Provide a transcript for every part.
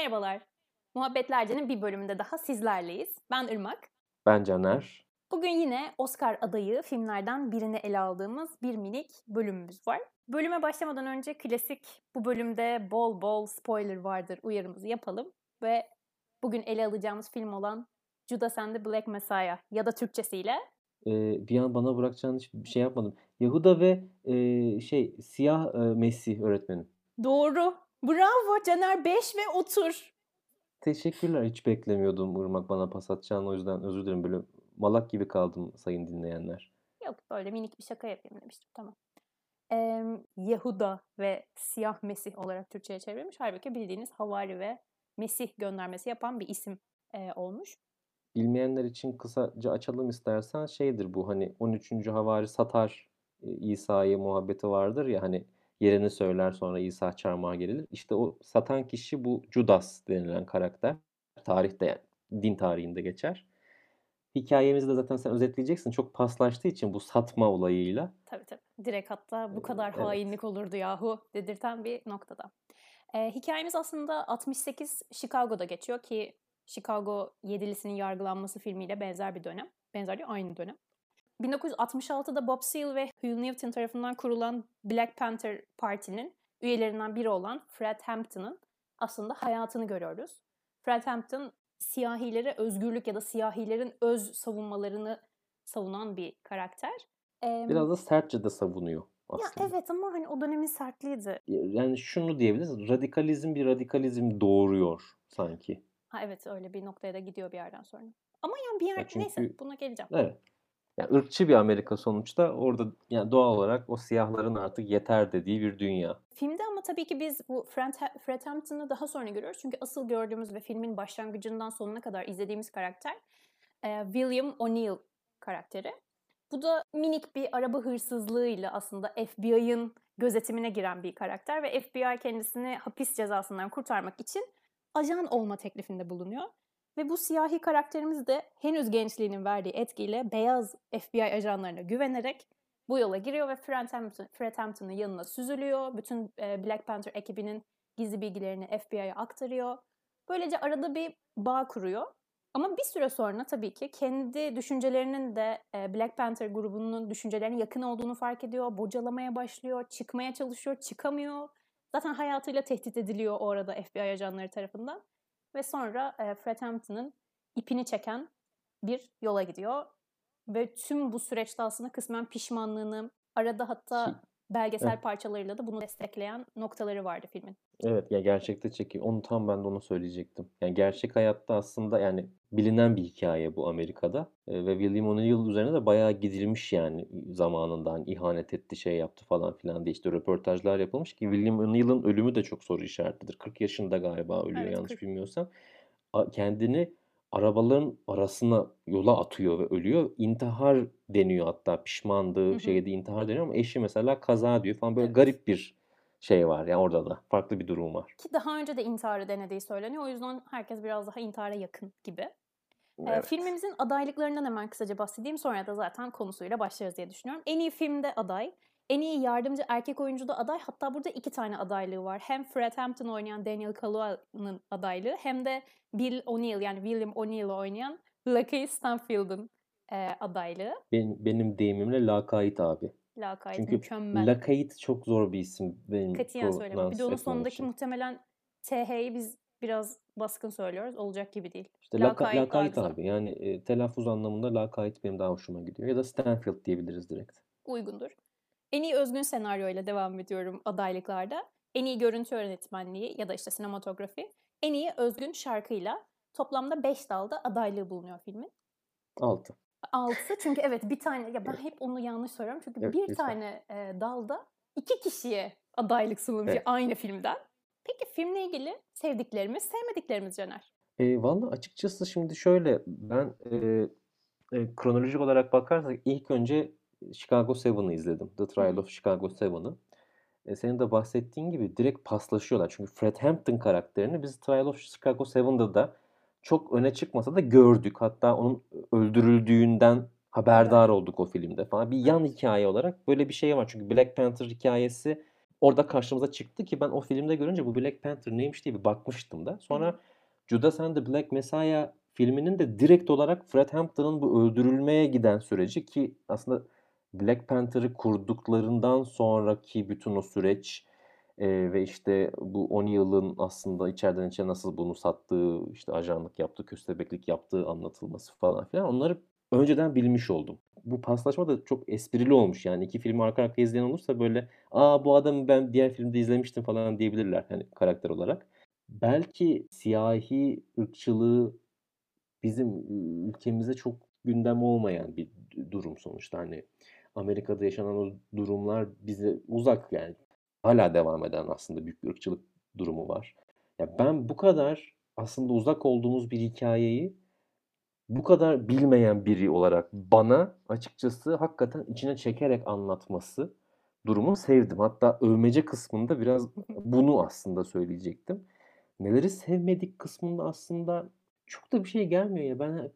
Merhabalar. Muhabbetlerce'nin bir bölümünde daha sizlerleyiz. Ben Irmak. Ben Caner. Bugün yine Oscar adayı filmlerden birini ele aldığımız bir minik bölümümüz var. Bölüme başlamadan önce klasik bu bölümde bol bol spoiler vardır uyarımızı yapalım. Ve bugün ele alacağımız film olan Judas and the Black Messiah ya da Türkçesiyle Ee, bir an bana bırakacağın hiçbir şey yapmadım. Yahuda ve e, şey siyah e, Mesih öğretmenim. Doğru. Bravo Caner 5 ve otur. Teşekkürler. Hiç beklemiyordum Irmak bana pas atacağını. O yüzden özür dilerim. Böyle malak gibi kaldım sayın dinleyenler. Yok böyle minik bir şaka yapayım demiştim tamam. Ee, Yehuda ve Siyah Mesih olarak Türkçe'ye çevrilmiş. Halbuki bildiğiniz Havari ve Mesih göndermesi yapan bir isim e, olmuş. Bilmeyenler için kısaca açalım istersen şeydir bu hani 13. havari satar e, İsa'yı muhabbeti vardır ya hani yerini söyler sonra İsa çarmıha gerilir. İşte o satan kişi bu Judas denilen karakter. Tarihte yani din tarihinde geçer. Hikayemizi de zaten sen özetleyeceksin. Çok paslaştığı için bu satma olayıyla. Tabii tabii. Direkt hatta bu kadar Evet. hainlik olurdu yahu dedirten bir noktada. Ee, hikayemiz aslında 68 Chicago'da geçiyor ki Chicago Yedilisinin yargılanması filmiyle benzer bir dönem. Benzer değil aynı dönem. 1966'da Bob Seale ve Hugh Newton tarafından kurulan Black Panther Parti'nin üyelerinden biri olan Fred Hampton'ın aslında hayatını görüyoruz. Fred Hampton siyahilere özgürlük ya da siyahilerin öz savunmalarını savunan bir karakter. Ee, Biraz da sertçe de savunuyor ya aslında. evet ama hani o dönemin sertliğiydi. Yani şunu diyebiliriz. Radikalizm bir radikalizm doğuruyor sanki. Ha evet öyle bir noktaya da gidiyor bir yerden sonra. Ama yani bir yer Ya neyse çünkü buna geleceğim. evet. Yani ırkçı bir Amerika sonuçta. Orada yani doğal olarak o siyahların artık yeter dediği bir dünya. Filmde ama tabii ki biz bu Fred, Fred Hampton'ı daha sonra görüyoruz. Çünkü asıl gördüğümüz ve filmin başlangıcından sonuna kadar izlediğimiz karakter e, William O'Neill karakteri. Bu da minik bir araba hırsızlığıyla aslında FBI'ın gözetimine giren bir karakter ve FBI kendisini hapis cezasından kurtarmak için ajan olma teklifinde bulunuyor. Ve bu siyahi karakterimiz de henüz gençliğinin verdiği etkiyle beyaz FBI ajanlarına güvenerek bu yola giriyor ve Fred, Hampton, Fred Hampton'ın yanına süzülüyor. Bütün e, Black Panther ekibinin gizli bilgilerini FBI'ye aktarıyor. Böylece arada bir bağ kuruyor. Ama bir süre sonra tabii ki kendi düşüncelerinin de e, Black Panther grubunun düşüncelerine yakın olduğunu fark ediyor. Bocalamaya başlıyor, çıkmaya çalışıyor, çıkamıyor. Zaten hayatıyla tehdit ediliyor o arada FBI ajanları tarafından. Ve sonra e, Fred Hampton'ın ipini çeken bir yola gidiyor. Ve tüm bu süreçte aslında kısmen pişmanlığını, arada hatta belgesel evet. parçalarıyla da bunu destekleyen noktaları vardı filmin. Evet ya gerçekte çekiyor. Onu tam ben de onu söyleyecektim. Yani gerçek hayatta aslında yani bilinen bir hikaye bu Amerika'da. E, ve William O'Neill üzerine de bayağı gidilmiş yani zamanında hani ihanet etti şey yaptı falan filan diye işte röportajlar yapılmış ki William O'Neill'ın ölümü de çok soru işaretidir. 40 yaşında galiba ölüyor Evet, yanlış 40. bilmiyorsam. Kendini arabaların arasına yola atıyor ve ölüyor. İntihar deniyor hatta Hı pişmandı hı. şeyde intihar deniyor ama eşi mesela kaza diyor falan böyle Evet. garip bir şey var yani orada da farklı bir durum var. Ki daha önce de intiharı denediği söyleniyor. O yüzden herkes biraz daha intihara yakın gibi. Ee, Evet. filmimizin adaylıklarından hemen kısaca bahsedeyim. Sonra da zaten konusuyla başlarız diye düşünüyorum. En iyi filmde aday, en iyi yardımcı erkek oyuncu da aday. Hatta burada iki tane adaylığı var. Hem Fred Hampton oynayan Daniel Kaluuya'nın adaylığı hem de Bill O'Neill yani William O'Neill'ı oynayan Lucky Stanfield'ın e, adaylığı. Benim, benim deyimimle lakayt abi. Lakayt Çünkü mükemmel. lakayt çok zor bir isim benim Katiyen söyleme. Bir de onun sonundaki için. muhtemelen TH'yi biz biraz baskın söylüyoruz. Olacak gibi değil. İşte laka, Lakayt lakayt abi yani e, telaffuz anlamında lakayt benim daha hoşuma gidiyor. Ya da Stanfield diyebiliriz direkt. Uygundur. En iyi özgün senaryo ile devam ediyorum adaylıklarda. En iyi görüntü yönetmenliği ya da işte sinematografi. En iyi özgün şarkıyla toplamda 5 dalda adaylığı bulunuyor filmin. 6. 6 çünkü evet bir tane ya ben hep onu yanlış söylüyorum çünkü Evet bir lütfen. tane e, dalda iki kişiye adaylık sunulmuş Evet. aynı filmden. Peki filmle ilgili sevdiklerimiz, sevmediklerimiz Caner. E, Valla açıkçası şimdi şöyle ben e, e, kronolojik olarak bakarsak ilk önce Chicago 7'ı izledim. The Trial of Chicago 7'ı. E, senin de bahsettiğin gibi direkt paslaşıyorlar. Çünkü Fred Hampton karakterini biz Trial of Chicago 7'da da çok öne çıkmasa da gördük. Hatta onun öldürüldüğünden haberdar olduk o filmde falan. Bir yan hikaye olarak böyle bir şey var. Çünkü Black Panther hikayesi orada karşımıza çıktı ki ben o filmde görünce bu Black Panther neymiş diye bir bakmıştım da. Sonra Judas and the Black Messiah filminin de direkt olarak Fred Hampton'ın bu öldürülmeye giden süreci ki aslında Black Panther'ı kurduklarından sonraki bütün o süreç e, ve işte bu 10 yılın aslında içeriden içe nasıl bunu sattığı, işte ajanlık yaptığı, köstebeklik yaptığı anlatılması falan filan onları önceden bilmiş oldum. Bu paslaşma da çok esprili olmuş yani iki filmi arka arkaya izleyen olursa böyle aa bu adamı ben diğer filmde izlemiştim falan diyebilirler hani karakter olarak. Belki siyahi ırkçılığı bizim ülkemize çok gündem olmayan bir durum sonuçta hani Amerika'da yaşanan o durumlar bize uzak yani hala devam eden aslında büyük bir ırkçılık durumu var. Ya ben bu kadar aslında uzak olduğumuz bir hikayeyi bu kadar bilmeyen biri olarak bana açıkçası hakikaten içine çekerek anlatması durumu sevdim. Hatta övmece kısmında biraz bunu aslında söyleyecektim. Neleri sevmedik kısmında aslında çok da bir şey gelmiyor ya. Ben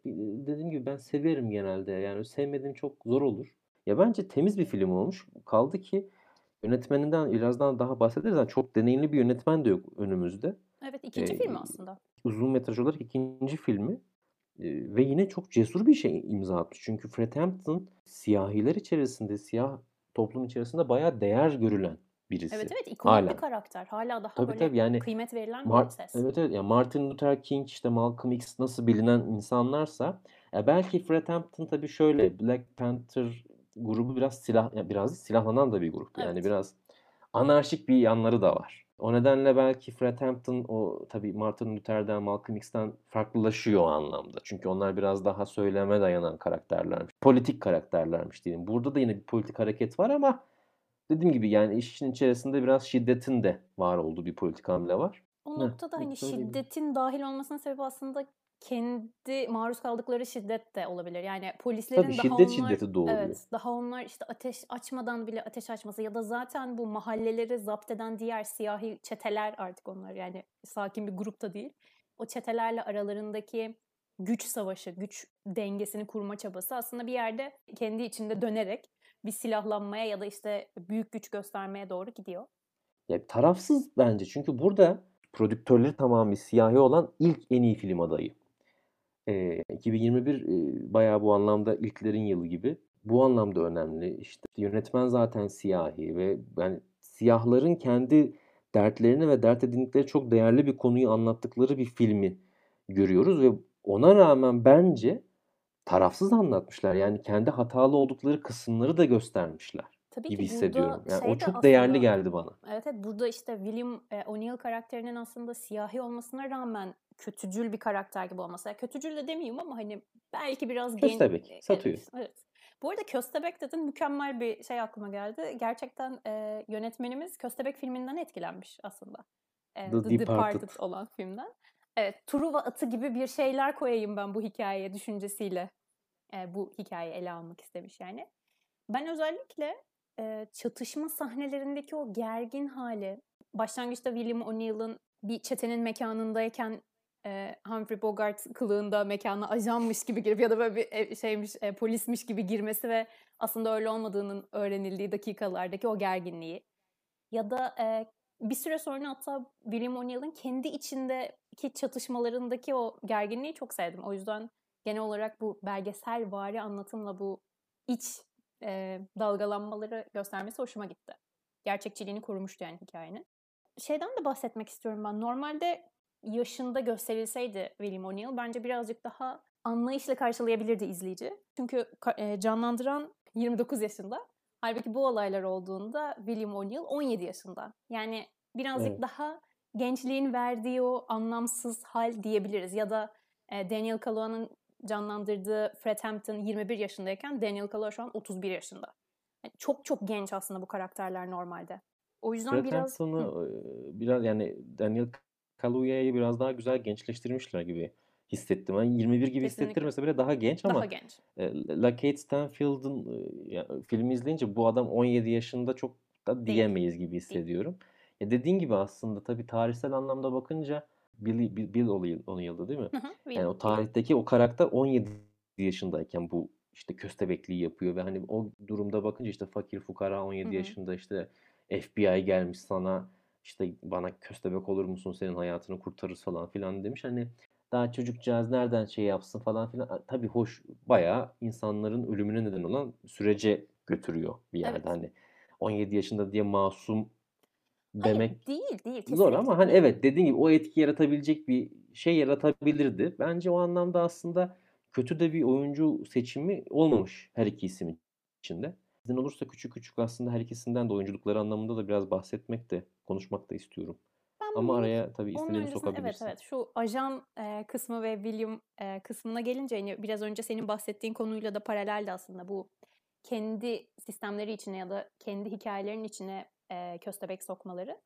dediğim gibi ben severim genelde. Yani sevmediğim çok zor olur. Ya bence temiz bir film olmuş. Kaldı ki yönetmeninden birazdan daha bahsederiz. Yani çok deneyimli bir yönetmen de yok önümüzde. Evet ikinci ee, filmi aslında. Uzun metraj olarak ikinci filmi. Ve yine çok cesur bir şey imza atmış. Çünkü Fred Hampton siyahiler içerisinde, siyah toplum içerisinde bayağı değer görülen birisi. Evet evet ikonik Hala. bir karakter. Hala daha tabii, böyle tabii, yani kıymet verilen Mar- bir ses. Evet evet yani Martin Luther King işte Malcolm X nasıl bilinen insanlarsa belki Fred Hampton tabii şöyle Black Panther grubu biraz silah ya biraz silahlanan da bir grup. Evet. Yani biraz anarşik bir yanları da var. O nedenle belki Fred Hampton o tabii Martin Luther'den, Malcolm X'ten farklılaşıyor o anlamda. Çünkü onlar biraz daha söyleme dayanan karakterlermiş. Politik karakterlermiş diyelim. Burada da yine bir politik hareket var ama dediğim gibi yani işin içerisinde biraz şiddetin de var olduğu bir politik hamle var. O noktada hani şiddetin dahil olmasının sebebi aslında kendi maruz kaldıkları şiddet de olabilir. Yani polislerin Tabii daha şiddet onlar şiddeti doğuruyor. evet daha onlar işte ateş açmadan bile ateş açması ya da zaten bu mahalleleri zapt eden diğer siyahi çeteler artık onlar yani sakin bir grupta değil. O çetelerle aralarındaki güç savaşı, güç dengesini kurma çabası aslında bir yerde kendi içinde dönerek bir silahlanmaya ya da işte büyük güç göstermeye doğru gidiyor. Ya tarafsız bence çünkü burada prodüktörleri tamamı siyahi olan ilk en iyi film adayı. Eee, 2021, eee, bayağı bu anlamda ilklerin yılı gibi. Bu anlamda önemli. İşte yönetmen zaten siyahi ve yani siyahların kendi dertlerini ve dert edindikleri çok değerli bir konuyu anlattıkları bir filmi görüyoruz ve ona rağmen bence tarafsız anlatmışlar. Yani kendi hatalı oldukları kısımları da göstermişler Tabii gibi ki hissediyorum. Yani şey o de çok değerli aslında geldi bana. evet evet burada işte William e, O'Neill karakterinin aslında siyahi olmasına rağmen kötücül bir karakter gibi olması. Yani kötücül de demeyeyim ama hani belki biraz gen... Köstebek. Satıyor. Evet, evet. Bu arada Köstebek dedin mükemmel bir şey aklıma geldi. Gerçekten e, yönetmenimiz Köstebek filminden etkilenmiş aslında. E, The, The Departed. Departed olan filmden. Evet, Truva atı gibi bir şeyler koyayım ben bu hikayeye düşüncesiyle e, bu hikayeyi ele almak istemiş yani. Ben özellikle e, çatışma sahnelerindeki o gergin hali, başlangıçta William O'Neill'ın bir çetenin mekanındayken e, Humphrey Bogart kılığında mekana ajanmış gibi girip ya da böyle bir şeymiş e, polismiş gibi girmesi ve aslında öyle olmadığının öğrenildiği dakikalardaki o gerginliği ya da e, bir süre sonra hatta William O'Neill'ın kendi içindeki çatışmalarındaki o gerginliği çok sevdim. O yüzden genel olarak bu belgesel vari anlatımla bu iç e, dalgalanmaları göstermesi hoşuma gitti. Gerçekçiliğini korumuştu yani hikayenin. Şeyden de bahsetmek istiyorum ben. Normalde yaşında gösterilseydi William O'Neill bence birazcık daha anlayışla karşılayabilirdi izleyici. Çünkü e, canlandıran 29 yaşında. Halbuki bu olaylar olduğunda William O'Neill 17 yaşında. Yani birazcık evet. daha gençliğin verdiği o anlamsız hal diyebiliriz. Ya da e, Daniel Kaluuya'nın canlandırdığı Fred Hampton 21 yaşındayken Daniel Kaluuya şu an 31 yaşında. Yani çok çok genç aslında bu karakterler normalde. O yüzden Fred biraz... Hampton'ı biraz yani Daniel Kaluuya'yı biraz daha güzel gençleştirmişler gibi hissettim. Yani 21 gibi Kesinlikle. hissettirmese bile daha genç ama daha genç. E, La Kate Stanfield'ın e, yani, filmi izleyince bu adam 17 yaşında çok da diyemeyiz gibi hissediyorum. Ya dediğin gibi aslında tabii tarihsel anlamda bakınca Bill, Bill, Bill O'Neill'dı değil mi? Hı hı, yani o tarihteki o karakter 17 yaşındayken bu işte köstebekliği yapıyor ve hani o durumda bakınca işte fakir fukara 17 hı hı. yaşında işte FBI gelmiş sana işte bana köstebek olur musun senin hayatını kurtarırız falan filan demiş. Hani daha çocukcağız nereden şey yapsın falan filan. Tabii hoş bayağı insanların ölümüne neden olan sürece götürüyor bir yerde. Evet. Hani 17 yaşında diye masum Hayır, demek değil, değil. zor ama Kesinlikle hani evet dediğin gibi o etki yaratabilecek bir şey yaratabilirdi. Bence o anlamda aslında kötü de bir oyuncu seçimi olmamış her iki isim için de. İzin olursa küçük küçük aslında her ikisinden de oyunculukları anlamında da biraz bahsetmek de konuşmak da istiyorum. Ben Ama bunu araya tabii istediğini öncesinde evet sokabilirsin. evet şu ajan e, kısmı ve William e, kısmına gelince hani biraz önce senin bahsettiğin konuyla da paraleldi aslında bu kendi sistemleri içine ya da kendi hikayelerinin içine e, köstebek sokmaları.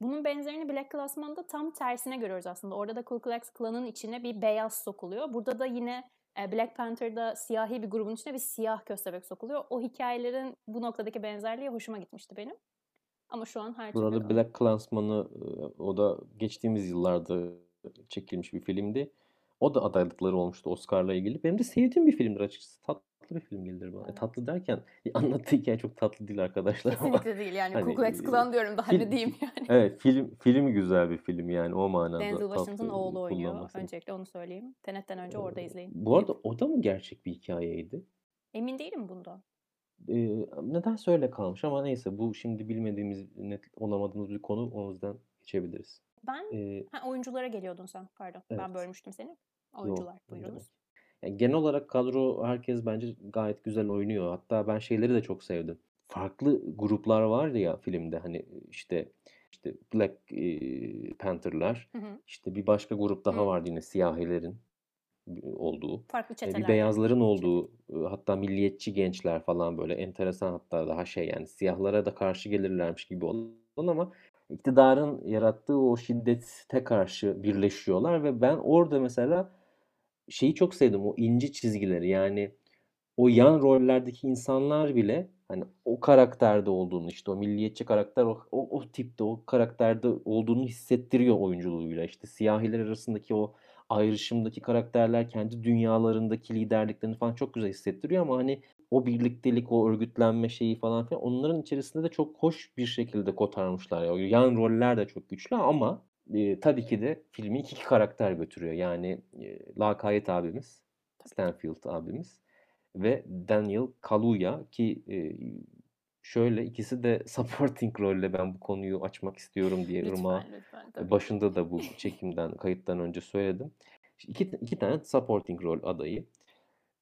Bunun benzerini Black Klansman'da tam tersine görüyoruz aslında. Orada da Ku Klux Klan'ın içine bir beyaz sokuluyor. Burada da yine e, Black Panther'da siyahi bir grubun içine bir siyah köstebek sokuluyor. O hikayelerin bu noktadaki benzerliği hoşuma gitmişti benim. Ama şu an her türlü Burada Black Klansman'ı e, o da geçtiğimiz yıllarda çekilmiş bir filmdi. O da adaylıkları olmuştu Oscar'la ilgili. Benim de sevdiğim bir filmdir açıkçası. Tatlı bir film gelir bana. E, Evet. tatlı derken anlattığı hikaye çok tatlı değil arkadaşlar ama Kesinlikle değil yani hani Ku Klux e, Klan diyorum daha film ne diyeyim yani. evet film filmi güzel bir film yani o manada Denzel Washington tatlı oğlu oynuyor. Öncelikle onu söyleyeyim. Tenet'ten önce Ee, orada izleyin. bu arada o da mı gerçek bir hikayeydi? Emin değilim bundan. Ee, nedense öyle kalmış ama neyse bu şimdi bilmediğimiz, net olamadığımız bir konu o yüzden geçebiliriz. Ben Ee, ha, oyunculara geliyordun sen. Pardon. Ben evet. bölmüştüm seni. Yok, Oyuncular demek. buyurunuz. Yani genel olarak kadro herkes bence gayet güzel oynuyor. Hatta ben şeyleri de çok sevdim. Farklı gruplar vardı ya filmde hani işte işte Black e, Panther'lar, Hı hı. işte bir başka grup daha Hı. vardı yine siyahilerin olduğu. Farklı E, bir çeteler beyazların olduğu hatta milliyetçi gençler falan böyle enteresan hatta daha şey yani siyahlara da karşı gelirlermiş gibi olan ama iktidarın yarattığı o şiddete karşı birleşiyorlar ve ben orada mesela şeyi çok sevdim o ince çizgileri yani o yan rollerdeki insanlar bile hani o karakterde olduğunu işte o milliyetçi karakter o, o, o tipte o karakterde olduğunu hissettiriyor oyunculuğuyla. İşte siyahiler arasındaki o ayrışımdaki karakterler kendi dünyalarındaki liderliklerini falan çok güzel hissettiriyor ama hani o birliktelik, o örgütlenme şeyi falan filan onların içerisinde de çok hoş bir şekilde kotarmışlar. ya. O yan roller de çok güçlü ama e, tabii ki de filmi iki karakter götürüyor. Yani e, Lakayet abimiz. Stanfield abimiz ve Daniel Kaluuya ki e, şöyle ikisi de supporting rolle ben bu konuyu açmak istiyorum diye Lütfen lütfen tabii ki. başında da bu çekimden kayıttan önce söyledim. İki, iki tane supporting rol adayı.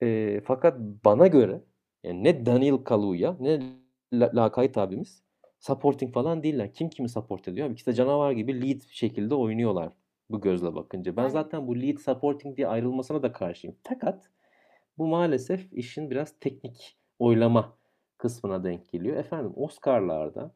E, fakat bana göre yani ne Daniel Kaluuya ne La- Lakayt abimiz supporting falan değiller. Kim kimi support ediyor? İkisi de canavar gibi lead şekilde oynuyorlar bu gözle bakınca. Ben zaten bu lead supporting diye ayrılmasına da karşıyım. Fakat bu maalesef işin biraz teknik oylama kısmına denk geliyor. Efendim Oscar'larda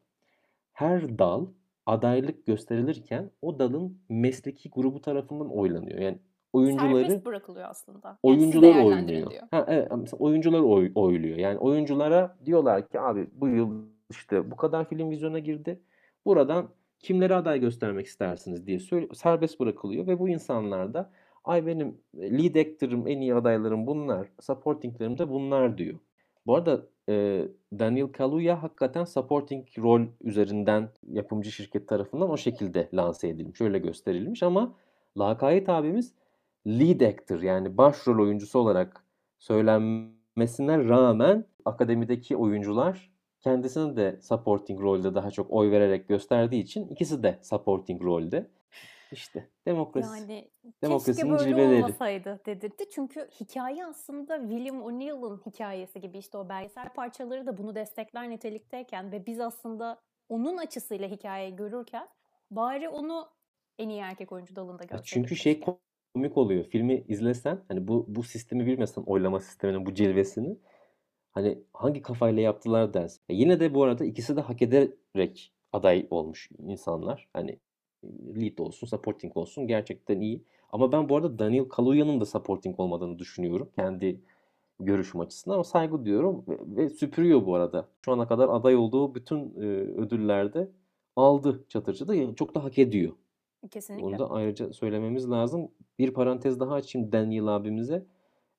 her dal adaylık gösterilirken o dalın mesleki grubu tarafından oylanıyor. Yani oyuncuları Serbest bırakılıyor aslında. Yani oyuncular oynuyor. Ha evet mesela oyuncular oy, oyluyor. Yani oyunculara diyorlar ki abi bu yıl işte bu kadar film vizyona girdi. Buradan kimleri aday göstermek istersiniz diye serbest bırakılıyor ve bu insanlar da ay benim lead actor'ım en iyi adaylarım bunlar, supporting'lerim de bunlar diyor. Bu arada e, Daniel Kaluuya hakikaten supporting rol üzerinden yapımcı şirket tarafından o şekilde lanse edilmiş, öyle gösterilmiş ama Lakayet abimiz lead actor yani başrol oyuncusu olarak söylenmesine rağmen akademideki oyuncular kendisini de supporting rolde daha çok oy vererek gösterdiği için ikisi de supporting rolde. İşte demokrasi. Yani keşke böyle cilveleri. olmasaydı dedirtti. Çünkü hikaye aslında William O'Neill'ın hikayesi gibi işte o belgesel parçaları da bunu destekler nitelikteyken ve biz aslında onun açısıyla hikayeyi görürken bari onu en iyi erkek oyuncu dalında Ya görseydik çünkü şey komik oluyor. Filmi izlesen hani bu bu sistemi bilmesen oylama sisteminin bu cilvesini hani hangi kafayla yaptılar dersin. E yine de bu arada ikisi de hak ederek aday olmuş insanlar. Hani lead olsun, supporting olsun gerçekten iyi. Ama ben bu arada Daniel Kaluuya'nın da supporting olmadığını düşünüyorum. Kendi görüşüm açısından ama saygı diyorum ve, ve süpürüyor bu arada. Şu ana kadar aday olduğu bütün e, ödüllerde aldı çatırcı da çok da hak ediyor. Kesinlikle. Bunu da ayrıca söylememiz lazım. Bir parantez daha açayım Daniel abimize.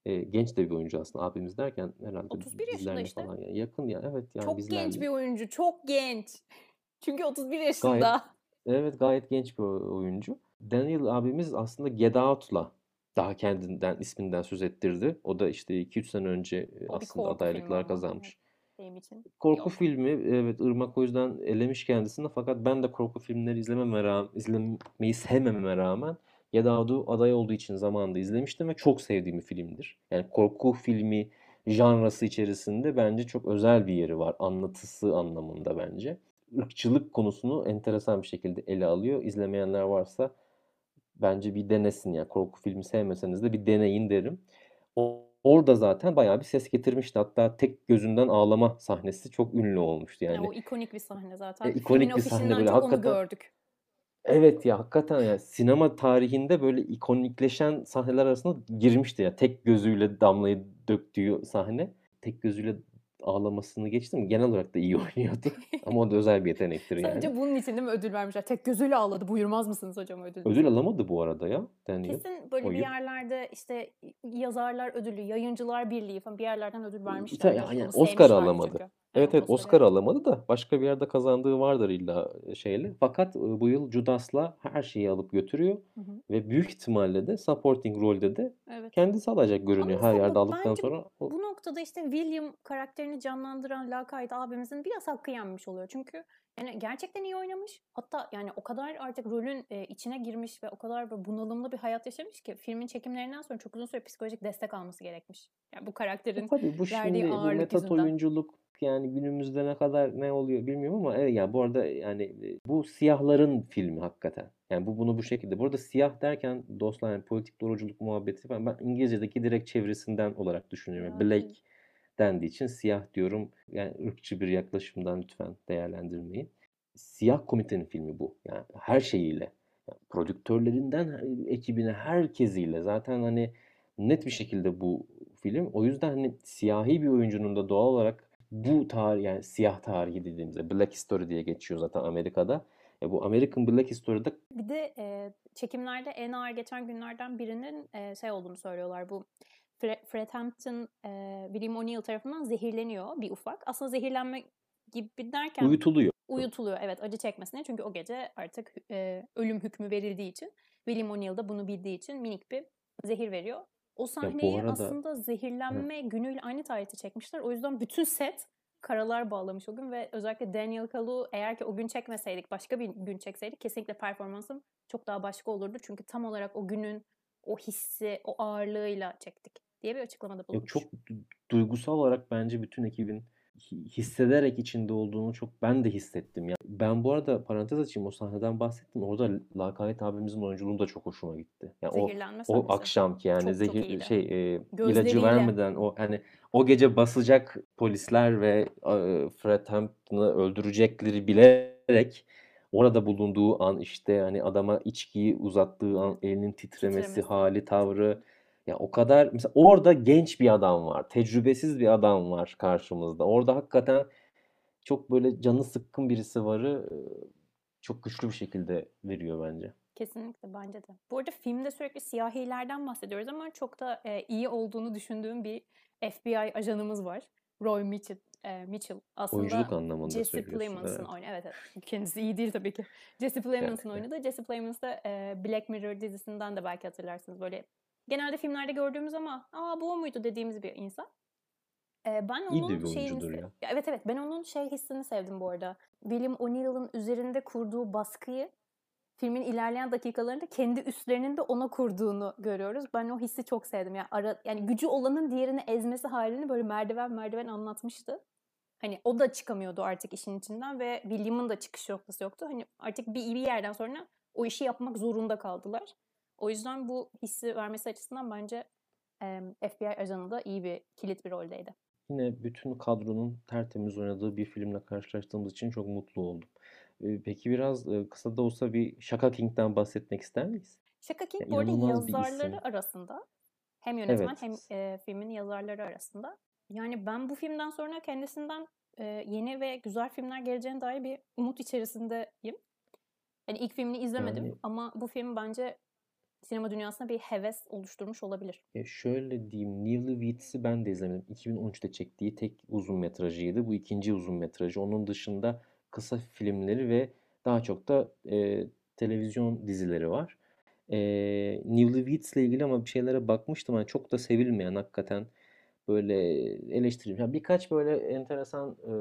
E, genç de bir oyuncu aslında abimiz derken herhalde 31 yaşında işte. falan yani yakın ya evet yani Çok bizlerle. genç bir oyuncu. Çok genç. Çünkü 31 yaşında. Gayet evet gayet genç bir oyuncu. Daniel abimiz aslında Get Out'la daha kendinden isminden söz ettirdi. O da işte 2-3 sene önce aslında adaylıklar kazanmış. Benim için. Korku Yok. filmi evet Irmak o yüzden elemiş kendisini fakat ben de korku filmleri izlememe rağmen izlemeyi sevmememe rağmen Out'u aday olduğu için zamanında izlemiştim ve çok sevdiğim bir filmdir. Yani korku filmi janrası içerisinde bence çok özel bir yeri var. Anlatısı anlamında bence. Irkçılık konusunu enteresan bir şekilde ele alıyor. İzlemeyenler varsa bence bir denesin ya. Korku filmi sevmeseniz de bir deneyin derim. O, orada zaten bayağı bir ses getirmişti. Hatta tek gözünden ağlama sahnesi çok ünlü olmuştu yani. Ya o ikonik bir sahne zaten. E, ikonik bir sahne böyle hakikaten. Gördük. Evet ya hakikaten ya sinema tarihinde böyle ikonikleşen sahneler arasında girmişti ya. Tek gözüyle damlayı döktüğü sahne. Tek gözüyle ağlamasını geçtim. Genel olarak da iyi oynuyordu. Ama o da özel bir yetenektir yani. Sadece bunun için değil mi ödül vermişler? Tek gözüyle ağladı. Buyurmaz mısınız hocam ödül? Ödül alamadı bu arada ya. Daniel. Kesin böyle bir yerlerde işte yazarlar ödülü, yayıncılar birliği falan bir yerlerden ödül vermişler. Yani, yani Oscar alamadı. Çünkü. Evet evet Oscar alamadı da başka bir yerde kazandığı vardır illa şeyle. Fakat bu yıl Judas'la her şeyi alıp götürüyor hı hı. ve büyük ihtimalle de supporting rolde de evet. kendisi alacak görünüyor Ama her yerde aldıktan sonra. Bu noktada işte William karakterini canlandıran lakayt abimizin biraz hakkı yenmiş oluyor. Çünkü yani gerçekten iyi oynamış. Hatta yani o kadar artık rolün e, içine girmiş ve o kadar bunalımlı bir hayat yaşamış ki filmin çekimlerinden sonra çok uzun süre psikolojik destek alması gerekmiş. Yani bu karakterin e tabii, bu verdiği şimdi, ağırlık bu metat yüzünden. oyunculuk yani günümüzde ne kadar ne oluyor bilmiyorum ama evet yani bu arada yani bu siyahların filmi hakikaten. Yani bu bunu bu şekilde. Burada siyah derken dostlar yani politik doğruculuk muhabbeti falan ben İngilizce'deki direkt çevresinden olarak düşünüyorum. Yani Black dendiği için siyah diyorum. Yani ırkçı bir yaklaşımdan lütfen değerlendirmeyin. Siyah komitenin filmi bu. Yani her şeyiyle. Yani prodüktörlerinden ekibine herkesiyle zaten hani net bir şekilde bu film. O yüzden hani siyahi bir oyuncunun da doğal olarak bu tarih yani siyah tarihi dediğimizde Black History diye geçiyor zaten Amerika'da. E bu American Black History'da bir de e, çekimlerde en ağır geçen günlerden birinin e, şey olduğunu söylüyorlar. Bu Fred Hampton e, William O'Neill tarafından zehirleniyor bir ufak. Aslında zehirlenme gibi derken uyutuluyor. Uyutuluyor evet acı çekmesine. Çünkü o gece artık e, ölüm hükmü verildiği için William O'Neill da bunu bildiği için minik bir zehir veriyor. O sahneyi arada... aslında zehirlenme Hı. günüyle aynı tarihte çekmişler. O yüzden bütün set karalar bağlamış o gün ve özellikle Daniel Kalu eğer ki o gün çekmeseydik başka bir gün çekseydik kesinlikle performansım çok daha başka olurdu. Çünkü tam olarak o günün o hissi, o ağırlığıyla çektik diye bir açıklamada bulunmuş. Çok duygusal olarak bence bütün ekibin hissederek içinde olduğunu çok ben de hissettim. Yani ben bu arada parantez açayım o sahneden bahsettim. Orada Lakayet abimizin oyunculuğu da çok hoşuma gitti. Yani o o akşamki yani çok, zehir çok şey e, ilacı vermeden o hani o gece basacak polisler ve e, Fred Hampton'ı öldürecekleri bilerek orada bulunduğu an işte hani adama içkiyi uzattığı an elinin titremesi, titremesi. hali, tavrı ya o kadar mesela orada genç bir adam var. Tecrübesiz bir adam var karşımızda. Orada hakikaten çok böyle canı sıkkın birisi varı çok güçlü bir şekilde veriyor bence. Kesinlikle bence de. Bu arada filmde sürekli siyahilerden bahsediyoruz ama çok da e, iyi olduğunu düşündüğüm bir FBI ajanımız var. Roy Mitchell. E, Mitchell aslında Oyunculuk anlamında Jesse Plemons'ın evet. oyunu. Evet, evet. Kendisi iyi değil tabii ki. Jesse Plemons'ın evet. oyunu da Jesse Plemons da e, Black Mirror dizisinden de belki hatırlarsınız. Böyle genelde filmlerde gördüğümüz ama aa bu o muydu dediğimiz bir insan. Ee, ben onun İyi bir şeyini ya. ya. Evet evet ben onun şey hissini sevdim bu arada. William O'Neill'ın üzerinde kurduğu baskıyı filmin ilerleyen dakikalarında kendi üstlerinin de ona kurduğunu görüyoruz. Ben o hissi çok sevdim. Yani ara, yani gücü olanın diğerini ezmesi halini böyle merdiven merdiven anlatmıştı. Hani o da çıkamıyordu artık işin içinden ve William'ın da çıkış noktası yoktu. Hani artık bir, bir yerden sonra o işi yapmak zorunda kaldılar. O yüzden bu hissi vermesi açısından bence e, FBI ajanı da iyi bir kilit bir roldeydi. Yine bütün kadronun tertemiz oynadığı bir filmle karşılaştığımız için çok mutlu oldum. Peki biraz kısa da olsa bir Shaka King'den bahsetmek ister miyiz? Shaka King ya, bu arada yazarları arasında hem yönetmen evet. hem e, filmin yazarları arasında. Yani ben bu filmden sonra kendisinden e, yeni ve güzel filmler geleceğine dair bir umut içerisindeyim. Yani ilk filmini izlemedim yani, ama bu film bence sinema dünyasında bir heves oluşturmuş olabilir. Ya şöyle diyeyim, Neil Weeds'i ben de izlemedim. 2013'te çektiği tek uzun metrajıydı. Bu ikinci uzun metrajı. Onun dışında kısa filmleri ve daha çok da e, televizyon dizileri var. E, Newlyweds ile ilgili ama bir şeylere bakmıştım. Yani çok da sevilmeyen hakikaten böyle eleştirilmiş. Birkaç böyle enteresan e,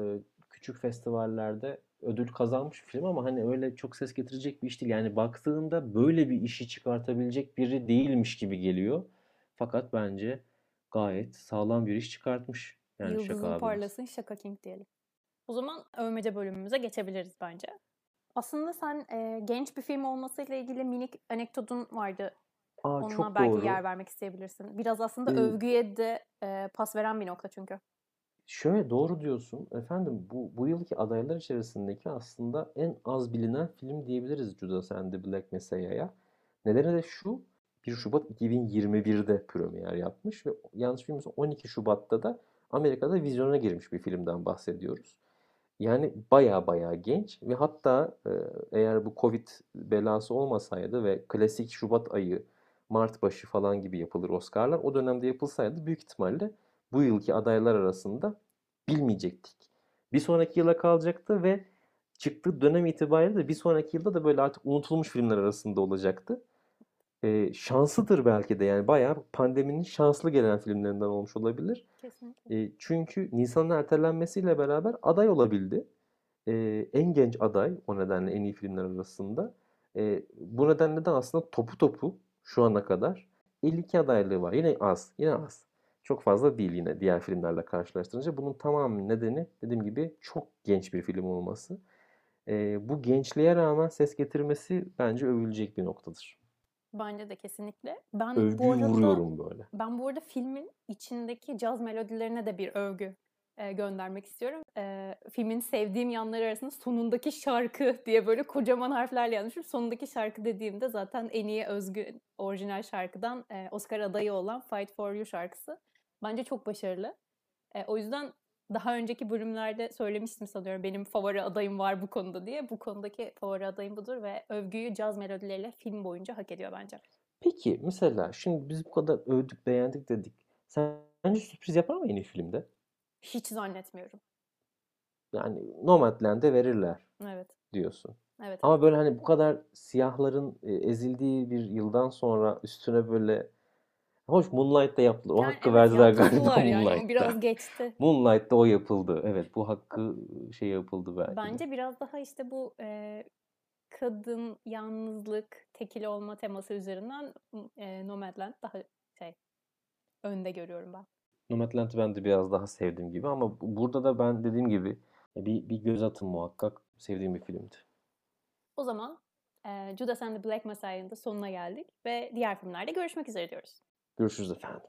küçük festivallerde ödül kazanmış bir film ama hani öyle çok ses getirecek bir iş değil. Yani baktığında böyle bir işi çıkartabilecek biri değilmiş gibi geliyor. Fakat bence gayet sağlam bir iş çıkartmış. Yani Şaka Yıldızın abimiz. parlasın Şaka King diyelim. O zaman övmece bölümümüze geçebiliriz bence. Aslında sen e, genç bir film olmasıyla ilgili minik anekdotun vardı. Aa Onunla belki doğru. yer vermek isteyebilirsin. Biraz aslında Ee, övgüye de e, pas veren bir nokta çünkü. Şöyle doğru diyorsun. Efendim bu bu yılki adaylar içerisindeki aslında en az bilinen film diyebiliriz Judas and the Black Messiah'ya. Nedeni de şu. 1 Şubat 2021'de premier yapmış ve yanlış bilmiyorsam 12 Şubat'ta da Amerika'da vizyona girmiş bir filmden bahsediyoruz. Yani baya baya genç ve hatta e, eğer bu Covid belası olmasaydı ve klasik Şubat ayı, Mart başı falan gibi yapılır Oscar'lar. O dönemde yapılsaydı büyük ihtimalle bu yılki adaylar arasında bilmeyecektik. Bir sonraki yıla kalacaktı ve çıktığı dönem itibariyle de bir sonraki yılda da böyle artık unutulmuş filmler arasında olacaktı. E, şanslıdır belki de yani bayağı pandeminin şanslı gelen filmlerinden olmuş olabilir. Kesinlikle. E, çünkü Nisan'ın ertelenmesiyle beraber aday olabildi. E, en genç aday o nedenle en iyi filmler arasında. E, bu nedenle de aslında topu topu şu ana kadar 52 adaylığı var. Yine az, yine az. Çok fazla değil yine diğer filmlerle karşılaştırınca. Bunun tamamı nedeni dediğim gibi çok genç bir film olması. E, bu gençliğe rağmen ses getirmesi bence övülecek bir noktadır. Bence de kesinlikle. Ben bu Övgüyü arada vuruyorum böyle. ben bu arada filmin içindeki caz melodilerine de bir övgü e, göndermek istiyorum. E, filmin sevdiğim yanları arasında sonundaki şarkı diye böyle kocaman harflerle yazmışım. Sonundaki şarkı dediğimde zaten en iyi özgü orijinal şarkıdan e, Oscar adayı olan Fight For You şarkısı. Bence çok başarılı. E, o yüzden daha önceki bölümlerde söylemiştim sanıyorum benim favori adayım var bu konuda diye. Bu konudaki favori adayım budur ve övgüyü caz melodileriyle film boyunca hak ediyor bence. Peki mesela şimdi biz bu kadar övdük, beğendik dedik. Sence sürpriz yapar mı yeni filmde? Hiç zannetmiyorum. Yani Nomadland'e verirler Evet. diyorsun. Evet. Ama böyle hani bu kadar siyahların e, ezildiği bir yıldan sonra üstüne böyle hoş Moonlight'ta yaptılar. O Yani hakkı evet verdiler galiba yaptılar yani. Moonlight'ta. biraz geçti. Moonlight'ta o yapıldı. Evet bu hakkı şey yapıldı belki de. Bence biraz daha işte bu e, kadın yalnızlık, tekil olma teması üzerinden e, Nomadland daha şey önde görüyorum ben. Nomadland'ı ben de biraz daha sevdiğim gibi ama bu- burada da ben dediğim gibi bir, bir göz atın muhakkak sevdiğim bir filmdi. O zaman e, Judas and the Black Messiah'ın da sonuna geldik ve diğer filmlerde görüşmek üzere diyoruz. Görüşürüz efendim.